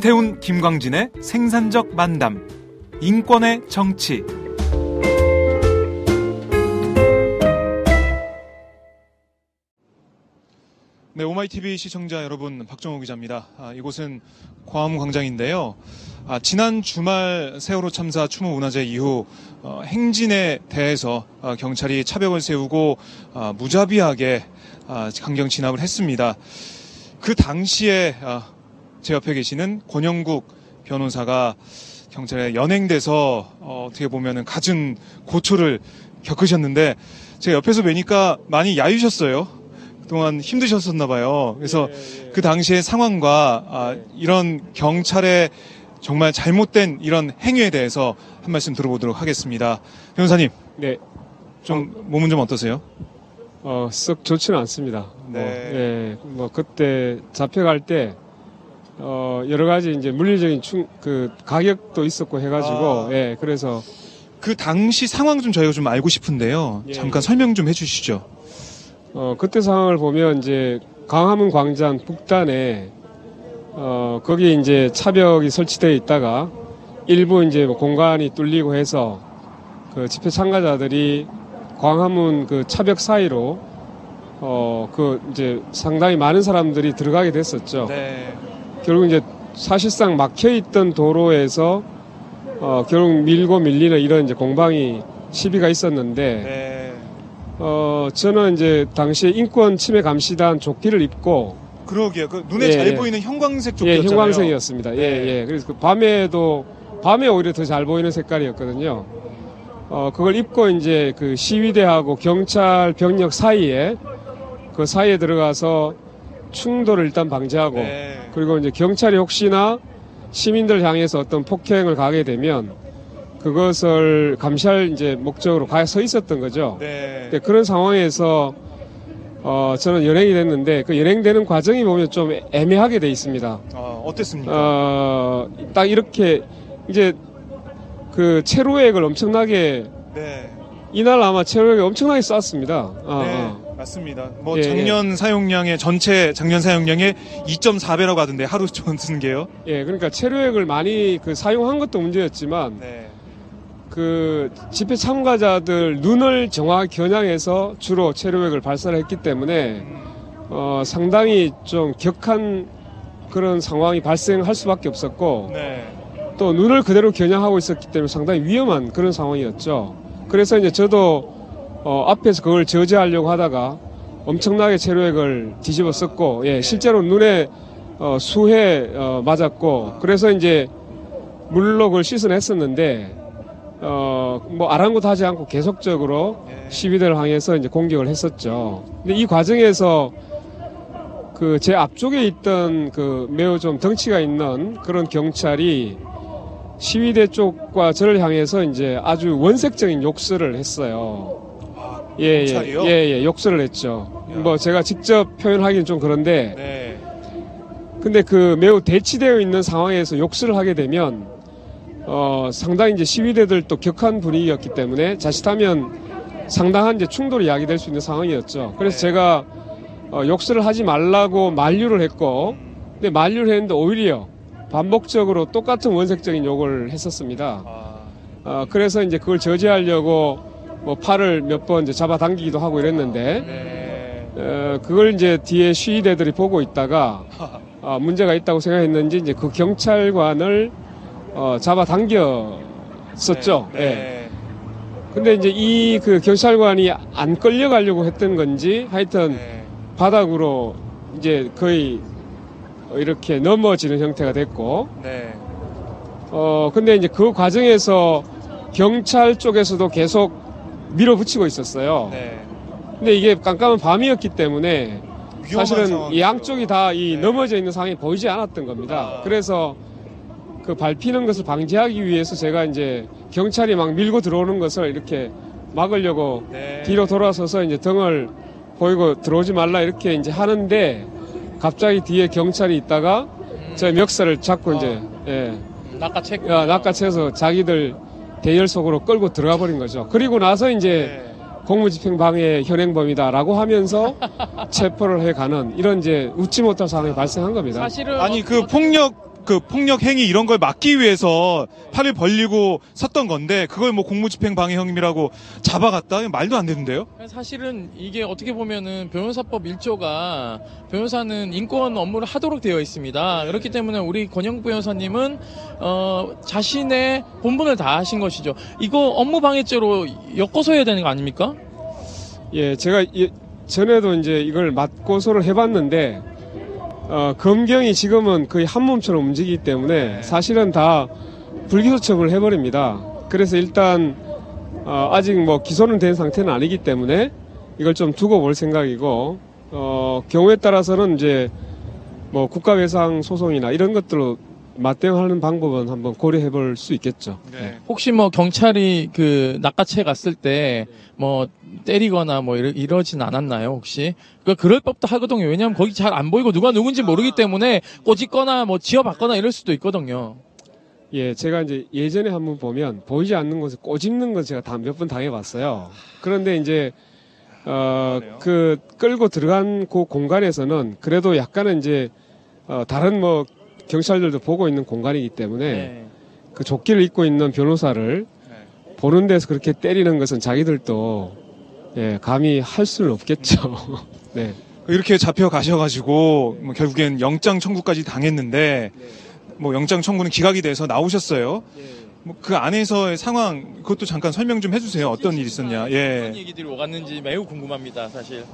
임태훈 김광진의 생산적 만담 인권의 정치 네, 오마이TV 시청자 여러분, 박정호 기자입니다. 아, 이곳은 광화문 광장인데요. 아, 지난 주말 세월호 참사 추모 문화제 이후 어, 행진에 대해서 어, 경찰이 차벽을 세우고 아, 무자비하게 아, 강경 진압을 했습니다. 그 당시에 아, 제 옆에 계시는 권영국 변호사가 경찰에 연행돼서 어, 어떻게 보면은 갖은 고초를 겪으셨는데 제가 옆에서 뵈니까 많이 야유셨어요. 그동안 힘드셨었나 봐요. 그래서 그 당시의 상황과 아, 이런 경찰의 정말 잘못된 이런 행위에 대해서 한 말씀 들어보도록 하겠습니다. 변호사님, 네, 좀 몸은 좀 어떠세요? 어, 썩 좋지는 않습니다. 네. 뭐, 예, 뭐 그때 잡혀갈 때 어, 여러 가지 이제 물리적인 충, 그 가격도 있었고 해가지고 아. 예, 그래서 그 당시 상황 좀 저희가 좀 알고 싶은데요. 예, 잠깐 예. 설명 좀 해주시죠. 어, 그때 상황을 보면 이제 광화문 광장 북단에 어, 거기 이제 차벽이 설치되어 있다가 일부 이제 뭐 공간이 뚫리고 해서 그 집회 참가자들이 광화문 그 차벽 사이로 어, 그 이제 상당히 많은 사람들이 들어가게 됐었죠. 네. 결국 이제 사실상 막혀 있던 도로에서 어, 결국 밀고 밀리는 이런 이제 공방이 시비가 있었는데 네. 어, 저는 이제 당시에 인권 침해 감시단 조끼를 입고 그러게요. 그 눈에 예, 잘 예. 보이는 형광색 예, 조끼였잖아요. 형광색이었습니다. 예, 네. 예. 그래서 그 밤에도 밤에 오히려 더 잘 보이는 색깔이었거든요. 어, 그걸 입고 이제 그 시위대하고 경찰 병력 사이에 그 사이에 들어가서 충돌을 일단 방지하고 네. 그리고 이제 경찰이 혹시나 시민들 향해서 어떤 폭행을 가게 되면 그것을 감시할 이제 목적으로 가 서 있었던 거죠. 네. 근데 그런 상황에서 어, 저는 연행이 됐는데 그 연행되는 과정이 보면 좀 애매하게 돼 있습니다. 어, 어땠습니까? 어, 딱 이렇게 이제 그 체로액을 엄청나게 네. 이날 아마 체로액을 엄청나게 쐈습니다. 어, 네, 어. 맞습니다. 뭐 예, 작년 사용량의 전체 작년 사용량의 2.4배라고 하던데 하루 전 쓰는 게요. 예, 그러니까 체로액을 많이 그 사용한 것도 문제였지만 네. 그 집회 참가자들 눈을 정확히 겨냥해서 주로 체류액을 발사를 했기 때문에 음, 어, 상당히 좀 격한 그런 상황이 발생할 수밖에 없었고 네. 또 눈을 그대로 겨냥하고 있었기 때문에 상당히 위험한 그런 상황이었죠. 그래서 이제 저도 어, 앞에서 그걸 저지하려고 하다가 엄청나게 체류액을 뒤집어 썼고 예, 실제로 눈에 어, 수해 어, 맞았고 그래서 이제 물로 그걸 씻어냈었는데 어, 뭐 아랑곳하지 않고 계속적으로 예. 시위대를 향해서 이제 공격을 했었죠. 근데 이 과정에서 그 제 앞쪽에 있던 그 매우 좀 덩치가 있는 그런 경찰이 시위대 쪽과 저를 향해서 이제 아주 원색적인 욕설을 했어요. 아, 예, 예, 경찰이요? 예, 예, 욕설을 했죠. 야. 뭐 제가 직접 표현하기는 좀 그런데 네. 근데 그 매우 대치되어 있는 상황에서 욕설을 하게 되면 어 상당히 이제 시위대들 또 격한 분위기였기 때문에 자칫하면 상당한 이제 충돌이 야기될 수 있는 상황이었죠. 그래서 네. 제가 어, 욕설을 하지 말라고 만류를 했고 근데 만류를 했는데 오히려 반복적으로 똑같은 원색적인 욕을 했었습니다. 아, 어, 그래서 이제 그걸 저지하려고 뭐 팔을 몇 번 이제 잡아당기기도 하고 이랬는데 네. 어, 그걸 이제 뒤에 시위대들이 보고 있다가 아, 문제가 있다고 생각했는지 이제 그 경찰관을 어, 잡아 당겼었죠. 네. 예. 네. 근데 이제 이 그 경찰관이 안 끌려가려고 했던 건지 하여튼 네. 바닥으로 이제 거의 이렇게 넘어지는 형태가 됐고 네. 어 근데 이제 그 과정에서 경찰 쪽에서도 계속 밀어붙이고 있었어요. 네. 근데 이게 깜깜한 밤이었기 때문에 위험한 사실은 상황이죠. 양쪽이 다 이 네. 넘어져 있는 상황이 보이지 않았던 겁니다. 아. 그래서 그 밟히는 것을 방지하기 위해서 제가 이제 경찰이 막 밀고 들어오는 것을 이렇게 막으려고 네. 뒤로 돌아서서 이제 등을 보이고 들어오지 말라 이렇게 이제 하는데 갑자기 뒤에 경찰이 있다가 저 멱살을 잡고 아. 이제 예, 낚아채 야, 낚아채서 자기들 대열 속으로 끌고 들어가 버린 거죠. 그리고 나서 이제 네. 공무집행방해 현행범이다라고 하면서 체포를 해가는 이런 이제 웃지 못할 상황이 발생한 겁니다. 사실은 아니 어- 그 폭력 그 폭력 행위 이런 걸 막기 위해서 팔을 벌리고 섰던 건데 그걸 뭐 공무집행 방해 혐의라고 잡아갔다 말도 안 되는데요. 사실은 이게 어떻게 보면은 변호사법 1조가 변호사는 인권 업무를 하도록 되어 있습니다. 그렇기 때문에 우리 권영 변호사님은 어, 자신의 본분을 다 하신 것이죠. 이거 업무 방해죄로 엮어서 해야 되는 거 아닙니까? 예, 제가 이- 전에도 이제 이걸 맞고소를 해봤는데 어, 검경이 지금은 거의 한 몸처럼 움직이기 때문에 사실은 다 불기소청을 해버립니다. 그래서 일단 어, 아직 뭐 기소는 된 상태는 아니기 때문에 이걸 좀 두고 볼 생각이고 어, 경우에 따라서는 이제 뭐 국가배상 소송이나 이런 것들로 맞대응하는 방법은 한번 고려해 볼 수 있겠죠. 네. 혹시 뭐 경찰이 그 낚아채 갔을 때 뭐 때리거나 뭐 이러, 이러진 않았나요 혹시? 그 그럴 법도 하거든요. 왜냐하면 거기 잘 안 보이고 누가 누군지 모르기 때문에 꼬집거나 뭐 지어봤거나 이럴 수도 있거든요. 예, 제가 이제 예전에 한번 보면 보이지 않는 곳에 꼬집는 건 제가 몇 번 당해봤어요. 그런데 이제 어, 그 끌고 들어간 그 공간에서는 그래도 약간은 이제 어, 다른 뭐 경찰들도 보고 있는 공간이기 때문에 네. 그 조끼를 입고 있는 변호사를 보는 데서 그렇게 때리는 것은 자기들도 예, 감히 할 수는 없겠죠. 네. 이렇게 잡혀 가셔가지고 뭐 결국엔 영장 청구까지 당했는데 뭐 영장 청구는 기각이 돼서 나오셨어요. 뭐 그 안에서의 상황 그것도 잠깐 설명 좀 해주세요. 어떤 일이 있었냐. 어떤 예. 얘기들이 오갔는지 매우 궁금합니다, 사실.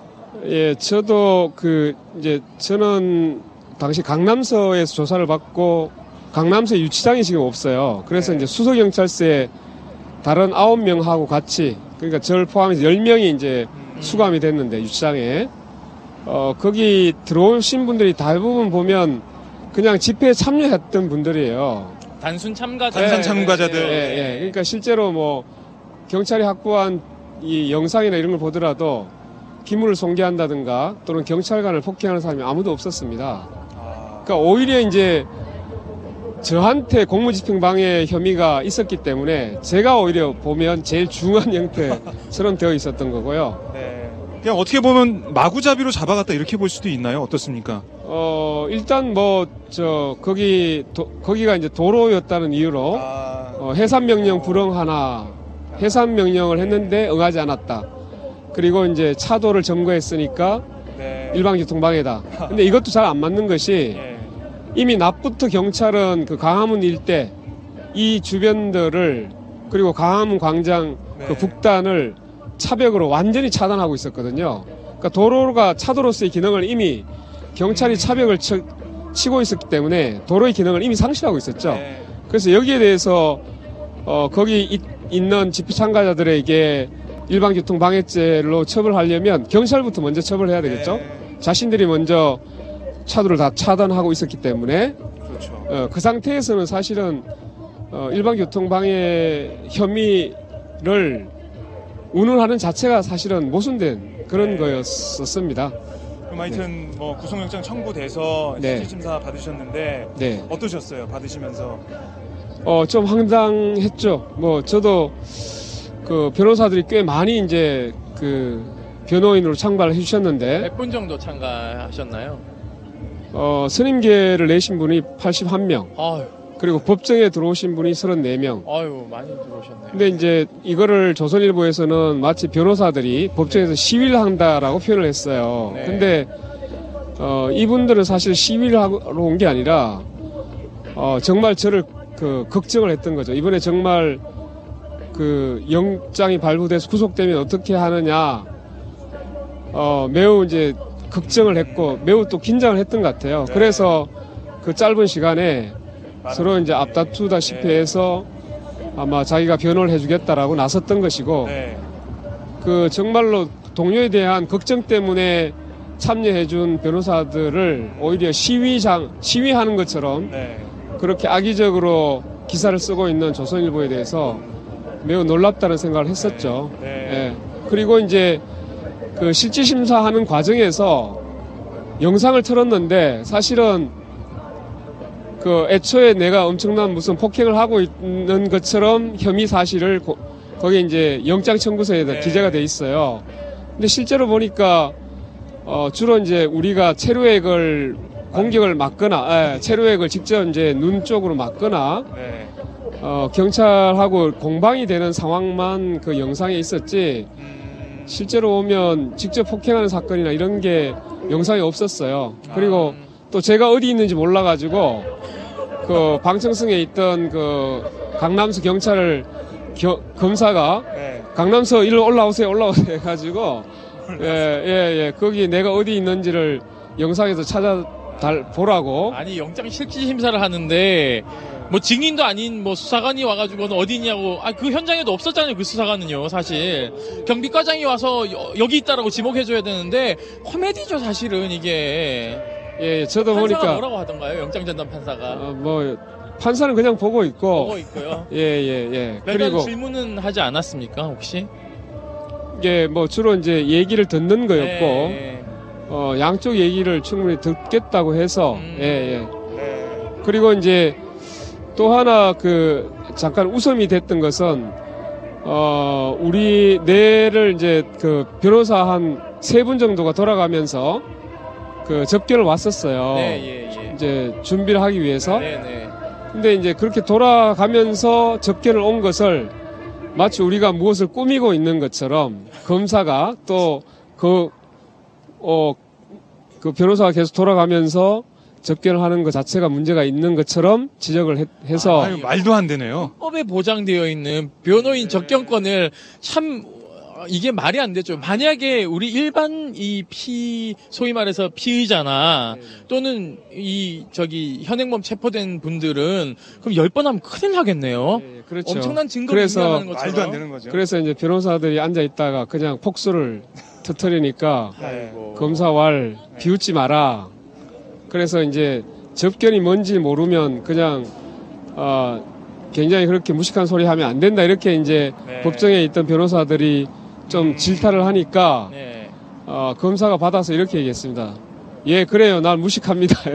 예, 저도 그 이제 저는 당시 강남서에서 조사를 받고 강남서 유치장이 지금 없어요. 그래서 네. 이제 수서 경찰서에 다른 아홉 명하고 같이 그러니까 저를 포함해서 열 명이 이제 수감이 됐는데 유치장에 어 거기 들어오신 분들이 대부분 보면 그냥 집회에 참여했던 분들이에요. 단순 참가자. 단순 참가자들. 예, 예. 그러니까 실제로 뭐 경찰이 확보한 이 영상이나 이런 걸 보더라도 기물을 손괴한다든가 또는 경찰관을 폭행하는 사람이 아무도 없었습니다. 그러니까 오히려 이제 저한테 공무집행방해 혐의가 있었기 때문에 제가 오히려 보면 제일 중요한 형태처럼 되어 있었던 거고요. 네. 그냥 어떻게 보면 마구잡이로 잡아갔다 이렇게 볼 수도 있나요? 어떻습니까? 어 일단 뭐 저 거기 도- 거기가 이제 도로였다는 이유로 아, 어, 해산 명령 불응 하나 해산 명령을 했는데 응하지 않았다. 그리고 이제 차도를 점거했으니까 네. 일방 교통 방해다. 근데 이것도 잘 안 맞는 것이 예. 이미 낮부터 경찰은 그 강화문 일대 이 주변들을 그리고 강화문 광장 그 네. 북단을 차벽으로 완전히 차단하고 있었거든요. 그러니까 도로가 차도로서의 기능을 이미 경찰이 차벽을 쳐- 치고 있었기 때문에 도로의 기능을 이미 상실하고 있었죠. 네. 그래서 여기에 대해서 어, 거기 있, 있는 집회 참가자들에게 일반 교통 방해죄로 처벌하려면 경찰부터 먼저 처벌해야 되겠죠. 네. 자신들이 먼저 차도를 다 차단하고 있었기 때문에 그렇죠. 어, 그 상태에서는 사실은 어, 일반 교통 방해 혐의를 운운하는 자체가 사실은 모순된 그런 네. 거였었습니다. 그럼 하여튼 뭐 구속영장 청구돼서 네. 실질심사 받으셨는데 네. 어떠셨어요? 받으시면서 어, 좀 황당했죠. 뭐, 저도 그 변호사들이 꽤 많이 이제 그 변호인으로 창발을 해주셨는데, 몇 분 정도 참가하셨나요? 어, 스님계를 내신 분이 81명, 아유, 그리고 법정에 들어오신 분이 34명. 아유 많이 들어오셨네요. 근데 이제 이거를 조선일보에서는 마치 변호사들이 법정에서 시위를 한다라고 표현을 했어요. 네. 근데 어, 이분들은 사실 시위를 하러 온 게 아니라 어, 정말 저를 그 걱정을 했던 거죠. 이번에 정말 그 영장이 발부돼서 구속되면 어떻게 하느냐 어, 매우 이제 걱정을 했고 매우 또 긴장을 했던 것 같아요. 네. 그래서 그 짧은 시간에 서로 이제 앞다투다시피 네. 해서 아마 자기가 변호를 해주겠다라고 나섰던 것이고 네. 그 정말로 동료에 대한 걱정 때문에 참여해준 변호사들을 오히려 시위장 시위하는 것처럼 네. 그렇게 악의적으로 기사를 쓰고 있는 조선일보에 대해서 매우 놀랍다는 생각을 했었죠. 네. 예. 그리고 이제 그 실질 심사하는 과정에서 영상을 틀었는데 사실은 그 애초에 내가 엄청난 무슨 폭행을 하고 있는 것처럼 혐의 사실을 고- 거기에 이제 영장 청구서에다 네. 기재가 돼 있어요. 근데 실제로 보니까 어 주로 이제 우리가 체류액을 공격을 막거나 예, 체류액을 직접 이제 눈 쪽으로 막거나 네. 어, 경찰하고 공방이 되는 상황만 그 영상에 있었지 음, 실제로 오면 직접 폭행하는 사건이나 이런 게 영상에 없었어요. 그리고 음, 또 제가 어디 있는지 몰라가지고 그 방청승에 있던 그 강남수 경찰을 겨- 검사가 네. 강남서 일로 올라오세요 올라오세요 해가지고 예예예 거기 내가 어디 있는지를 영상에서 찾아 달 보라고 아니 영장 실질 심사를 하는데 뭐 증인도 아닌 뭐 수사관이 와가지고는 어디냐고 아 그 현장에도 없었잖아요 그 수사관은요 사실 경비과장이 와서 여, 여기 있다라고 지목해줘야 되는데 코미디죠 사실은 이게 예, 예, 저도 판사가 보니까 뭐라고 하던가요 영장 전담 판사가 어, 뭐 판사는 그냥 보고 있고 보고 있고요 예, 예, 예. 별다른 그리고 질문은 하지 않았습니까 혹시 이게 뭐 주로 이제 얘기를 듣는 거였고 네. 어, 양쪽 얘기를 충분히 듣겠다고 해서 음. 예, 예. 네. 그리고 이제 또 하나 그 잠깐 웃음이 됐던 것은 어, 우리 뇌를 이제 그 변호사 한 세 분 정도가 돌아가면서 그 접견을 왔었어요. 네, 예, 예. 이제 준비를 하기 위해서. 네, 네. 근데 이제 그렇게 돌아가면서 접견을 온 것을 마치 우리가 무엇을 꾸미고 있는 것처럼 검사가 또 그, 어, 그 변호사가 계속 돌아가면서 접견을 하는 것 자체가 문제가 있는 것처럼 지적을 해, 해서 아유, 말도 안 되네요. 법에 보장되어 있는 변호인 접견권을 참 어, 이게 말이 안 되죠. 만약에 우리 일반 이 피 소위 말해서 피의자나 또는 이 저기 현행범 체포된 분들은 그럼 열 번 하면 큰일 나겠네요. 예, 그렇죠. 엄청난 증거를 그래서. 말도 안 되는 거죠. 그래서 이제 변호사들이 앉아 있다가 그냥 폭소를 터트리니까 네. 검사 왈 비웃지 마라. 그래서 이제 접견이 뭔지 모르면 그냥 어 굉장히 그렇게 무식한 소리 하면 안 된다 이렇게 이제 네. 법정에 있던 변호사들이 좀 음. 질타를 하니까 네. 어, 검사가 받아서 이렇게 얘기했습니다. 예 그래요 난 무식합니다.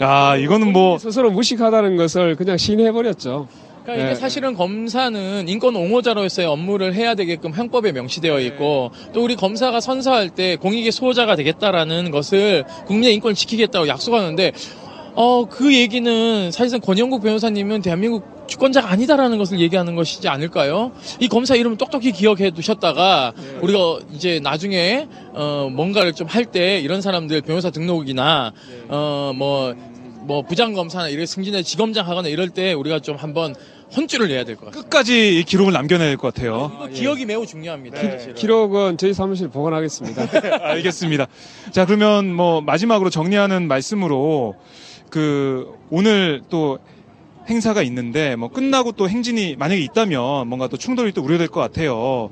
야, 이거는 뭐 스스로 무식하다는 것을 그냥 시인해버렸죠. 그러니까 이게 네. 사실은 검사는 인권 옹호자로서의 업무를 해야 되게끔 형법에 명시되어 있고 또 우리 검사가 선서할 때 공익의 수호자가 되겠다라는 것을 국민의 인권을 지키겠다고 약속하는데 어 그 얘기는 사실상 권영국 변호사님은 대한민국 주권자가 아니다라는 것을 얘기하는 것이지 않을까요? 이 검사 이름 똑똑히 기억해 두셨다가 우리가 이제 나중에 어 뭔가를 좀 할 때 이런 사람들 변호사 등록이나 어뭐 뭐 부장 검사나 이렇게 승진해 지검장 하거나 이럴 때 우리가 좀 한번 혼쭐을 내야 될 것 같아요. 끝까지 이 기록을 남겨내야 될것 같아요. 이거 기억이 매우 중요합니다. 네. 사실은. 기록은 저희 사무실 보관하겠습니다. 알겠습니다. 자, 그러면 뭐 마지막으로 정리하는 말씀으로 그 오늘 또 행사가 있는데 뭐 끝나고 또 행진이 만약에 있다면 뭔가 또 충돌이 또 우려될 것 같아요.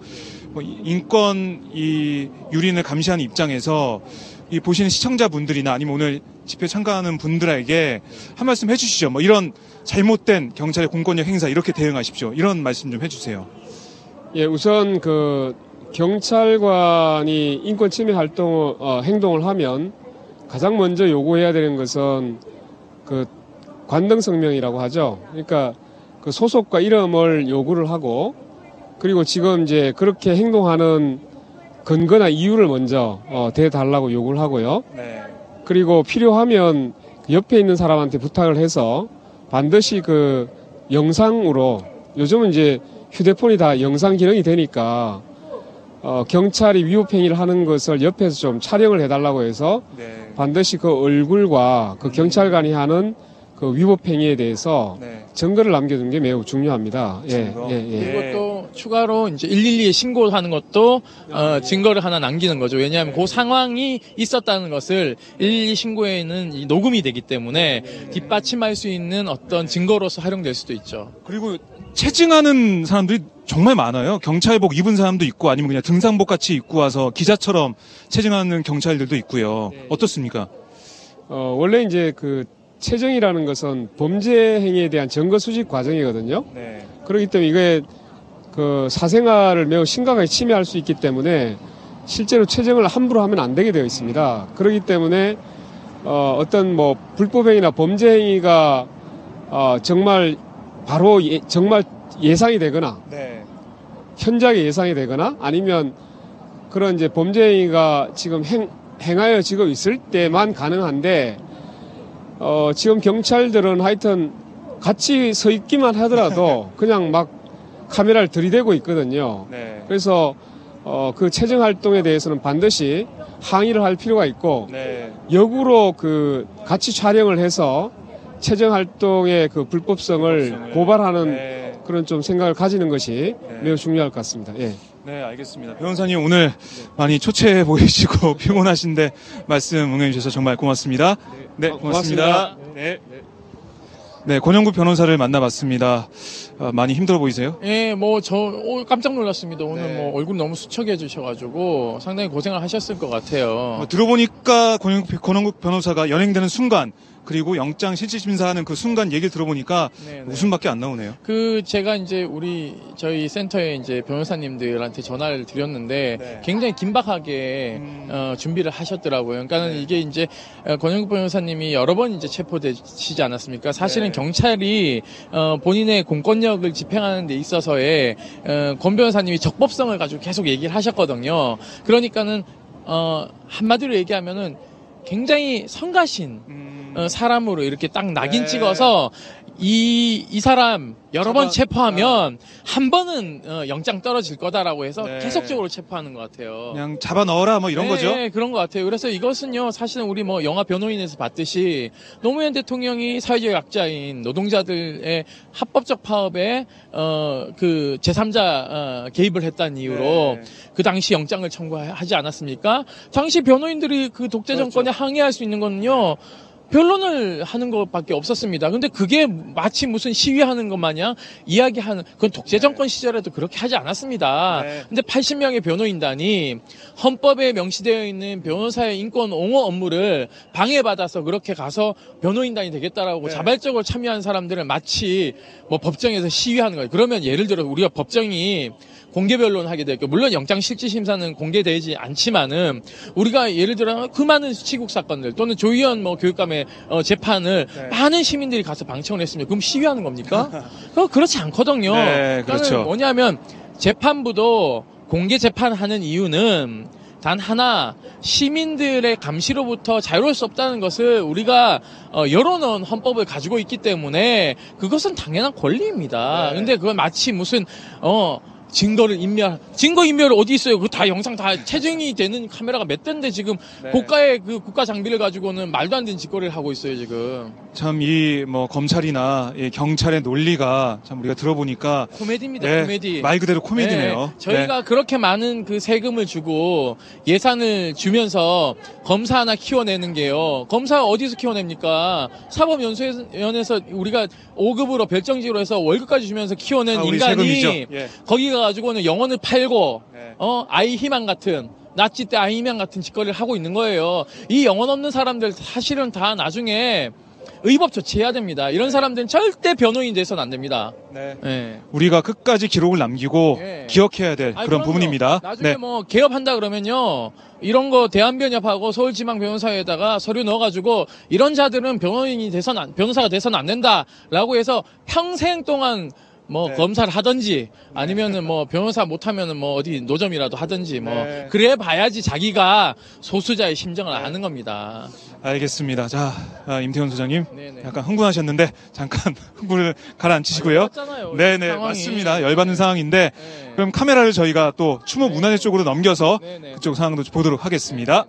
뭐 이- 인권 이 유린을 감시하는 입장에서 이 보시는 시청자분들이나 아니면 오늘 집회 참가하는 분들에게 한 말씀 해주시죠. 뭐 이런 잘못된 경찰의 공권력 행사 이렇게 대응하십시오. 이런 말씀 좀 해주세요. 예, 우선 그 경찰관이 인권 침해 활동 어, 행동을 하면 가장 먼저 요구해야 되는 것은 그 관등 성명이라고 하죠. 그러니까 그 소속과 이름을 요구를 하고 그리고 지금 이제 그렇게 행동하는 근거나 이유를 먼저 어, 대달라고 요구를 하고요. 네. 그리고 필요하면 옆에 있는 사람한테 부탁을 해서 반드시 그 영상으로 요즘은 이제 휴대폰이 다 영상 기능이 되니까 어, 경찰이 위법행위를 하는 것을 옆에서 좀 촬영을 해달라고 해서 네. 반드시 그 얼굴과 그 경찰관이 하는 그 위법 행위에 대해서 네. 증거를 남겨두는 게 매우 중요합니다. 예, 증거. 예, 예. 그리고 또 추가로 이제 112에 신고하는 것도 어, 증거를 하나 남기는 거죠. 왜냐하면 그 상황이 있었다는 것을 112 신고에는 이 녹음이 되기 때문에 뒷받침할 수 있는 어떤 증거로서 활용될 수도 있죠. 그리고 체증하는 사람들이 정말 많아요. 경찰복 입은 사람도 있고 아니면 그냥 등산복 같이 입고 와서 기자처럼 체증하는 경찰들도 있고요. 네. 어떻습니까? 어, 원래 이제 그 체정이라는 것은 범죄 행위에 대한 증거 수집 과정이거든요. 네. 그렇기 때문에 이게 그 사생활을 매우 심각하게 침해할 수 있기 때문에 실제로 체정을 함부로 하면 안 되게 되어 있습니다. 그렇기 때문에 어, 어떤 뭐 불법행위나 범죄 행위가 어, 정말 바로 예, 정말 예상이 되거나 네. 현저하게 예상이 되거나 아니면 그런 이제 범죄 행위가 지금 행, 행하여 지고 있을 때만 가능한데 어, 지금 경찰들은 하여튼 같이 서 있기만 하더라도 그냥 막 카메라를 들이대고 있거든요. 네. 그래서 어, 그 체증 활동에 대해서는 반드시 항의를 할 필요가 있고 네. 역으로 그 같이 촬영을 해서 체증 활동의 그 불법성을 고발하는 네. 그런 좀 생각을 가지는 것이 네. 매우 중요할 것 같습니다. 예. 네, 알겠습니다. 변호사님 오늘 많이 초췌해 보이시고 피곤하신데 말씀 응해 주셔서 정말 고맙습니다. 네, 어, 고맙습니다. 고맙습니다. 네. 네, 권영구 변호사를 만나봤습니다. 어, 많이 힘들어 보이세요? 예, 뭐, 저, 오, 깜짝 놀랐습니다. 오늘 네. 뭐, 얼굴 너무 수척해 주셔가지고, 상당히 고생을 하셨을 것 같아요. 어, 들어보니까 권영국, 권영국 변호사가 연행되는 순간 그리고 영장 실질심사하는 그 순간 얘기를 들어보니까 네, 네. 웃음밖에 안 나오네요. 그 제가 이제 우리 저희 센터에 이제 변호사님들한테 전화를 드렸는데 네. 굉장히 긴박하게 음. 어, 준비를 하셨더라고요. 그러니까는 네. 이게 이제 어, 권영국 변호사님이 여러 번 이제 체포되시지 않았습니까? 사실은 네. 경찰이 어, 본인의 공권력을 집행하는 데 있어서의 어, 권 변호사님이 적법성을 가지고 계속 얘기를 하셨거든요. 그러니까는 어, 한마디로 얘기하면은 굉장히 성가신 음, 어, 사람으로 이렇게 딱 낙인 네. 찍어서 이, 이 사람 여러 번 잡아- 체포하면 한 번은 어, 영장 떨어질 거다라고 해서 네. 계속적으로 체포하는 것 같아요. 그냥 잡아 넣어라 뭐 이런 네, 거죠. 네, 그런 것 같아요. 그래서 이것은요, 사실은 우리 뭐 영화 변호인에서 봤듯이 노무현 대통령이 사회적 약자인 노동자들의 합법적 파업에 어, 그 제3자 어, 개입을 했다는 이유로 네. 그 당시 영장을 청구하지 않았습니까? 당시 변호인들이 그 독재 그렇죠. 정권에 항의할 수 있는 거는요. 변론을 하는 것밖에 없었습니다. 근데 그게 마치 무슨 시위하는 것 마냥 이야기하는 그건 독재 정권 시절에도 그렇게 하지 않았습니다. 네. 근데 80명의 변호인단이 헌법에 명시되어 있는 변호사의 인권 옹호 업무를 방해받아서 그렇게 가서 변호인단이 되겠다라고 네. 자발적으로 참여한 사람들을 마치 뭐 법정에서 시위하는 거예요. 그러면 예를 들어 우리가 법정이 공개 변론하게 될게요. 물론 영장 실질 심사는 공개되지 않지만은 우리가 예를 들어 그 많은 치국 사건들 또는 조희연 뭐 교육감의 어, 재판을 네. 많은 시민들이 가서 방청을 했으면 그럼 시위하는 겁니까? 그거 그렇지 않거든요. 네, 그렇죠. 뭐냐면 재판부도 공개 재판하는 이유는 단 하나 시민들의 감시로부터 자유로울 수 없다는 것을 우리가 어, 열어놓은 헌법을 가지고 있기 때문에 그것은 당연한 권리입니다. 네. 근데 그건 마치 무슨 어 증거를 인멸 증거 인멸 어디 있어요? 그 다 영상 다 체증이 되는 카메라가 몇 대인데 지금 네. 고가의 그 국가 장비를 가지고는 말도 안 되는 짓거리를 하고 있어요 지금 참 이 뭐 검찰이나 이 경찰의 논리가 참 우리가 들어보니까 코미디입니다 네, 코미디 말 그대로 코미디네요. 네, 저희가 그렇게 많은 그 세금을 주고 예산을 주면서 검사 하나 키워내는 게요. 검사 어디서 키워냅니까? 사법연수원에서 우리가 5급으로 별정직으로 해서 월급까지 주면서 키워낸 아, 인간이. 예. 거기 가 가지고는 영혼을 팔고 네. 어 아이 희망 같은 나치 때 아이명 같은 짓거리를 하고 있는 거예요. 이 영혼 없는 사람들 사실은 다 나중에 의법 조치해야 됩니다. 이런 사람들은 절대 변호인 돼서는 안 됩니다. 네. 예. 우리가 끝까지 기록을 남기고 예. 기억해야 될 아니, 그런 그럼요. 부분입니다. 나중에 네. 뭐 개업한다 그러면요. 이런 거 대한변협하고 서울지방변호사에다가 서류 넣어가지고 이런 자들은 변호인이 돼서는 안- 변호사가 돼서는 안 된다라고 해서 평생 동안 뭐 네. 검사를 하든지 아니면은 뭐 변호사 못하면은 뭐 어디 노점이라도 하든지 뭐 네. 그래 봐야지 자기가 소수자의 심정을 아는 겁니다. 알겠습니다. 자, 아, 임태훈 소장님. 네네. 약간 흥분하셨는데 잠깐 흥분을 가라앉히시고요. 열받잖아요, 네네 상황이. 맞습니다. 열받는 상황인데 네. 그럼 카메라를 저희가 또 추모 문화재 쪽으로 넘겨서 네네. 그쪽 상황도 보도록 하겠습니다.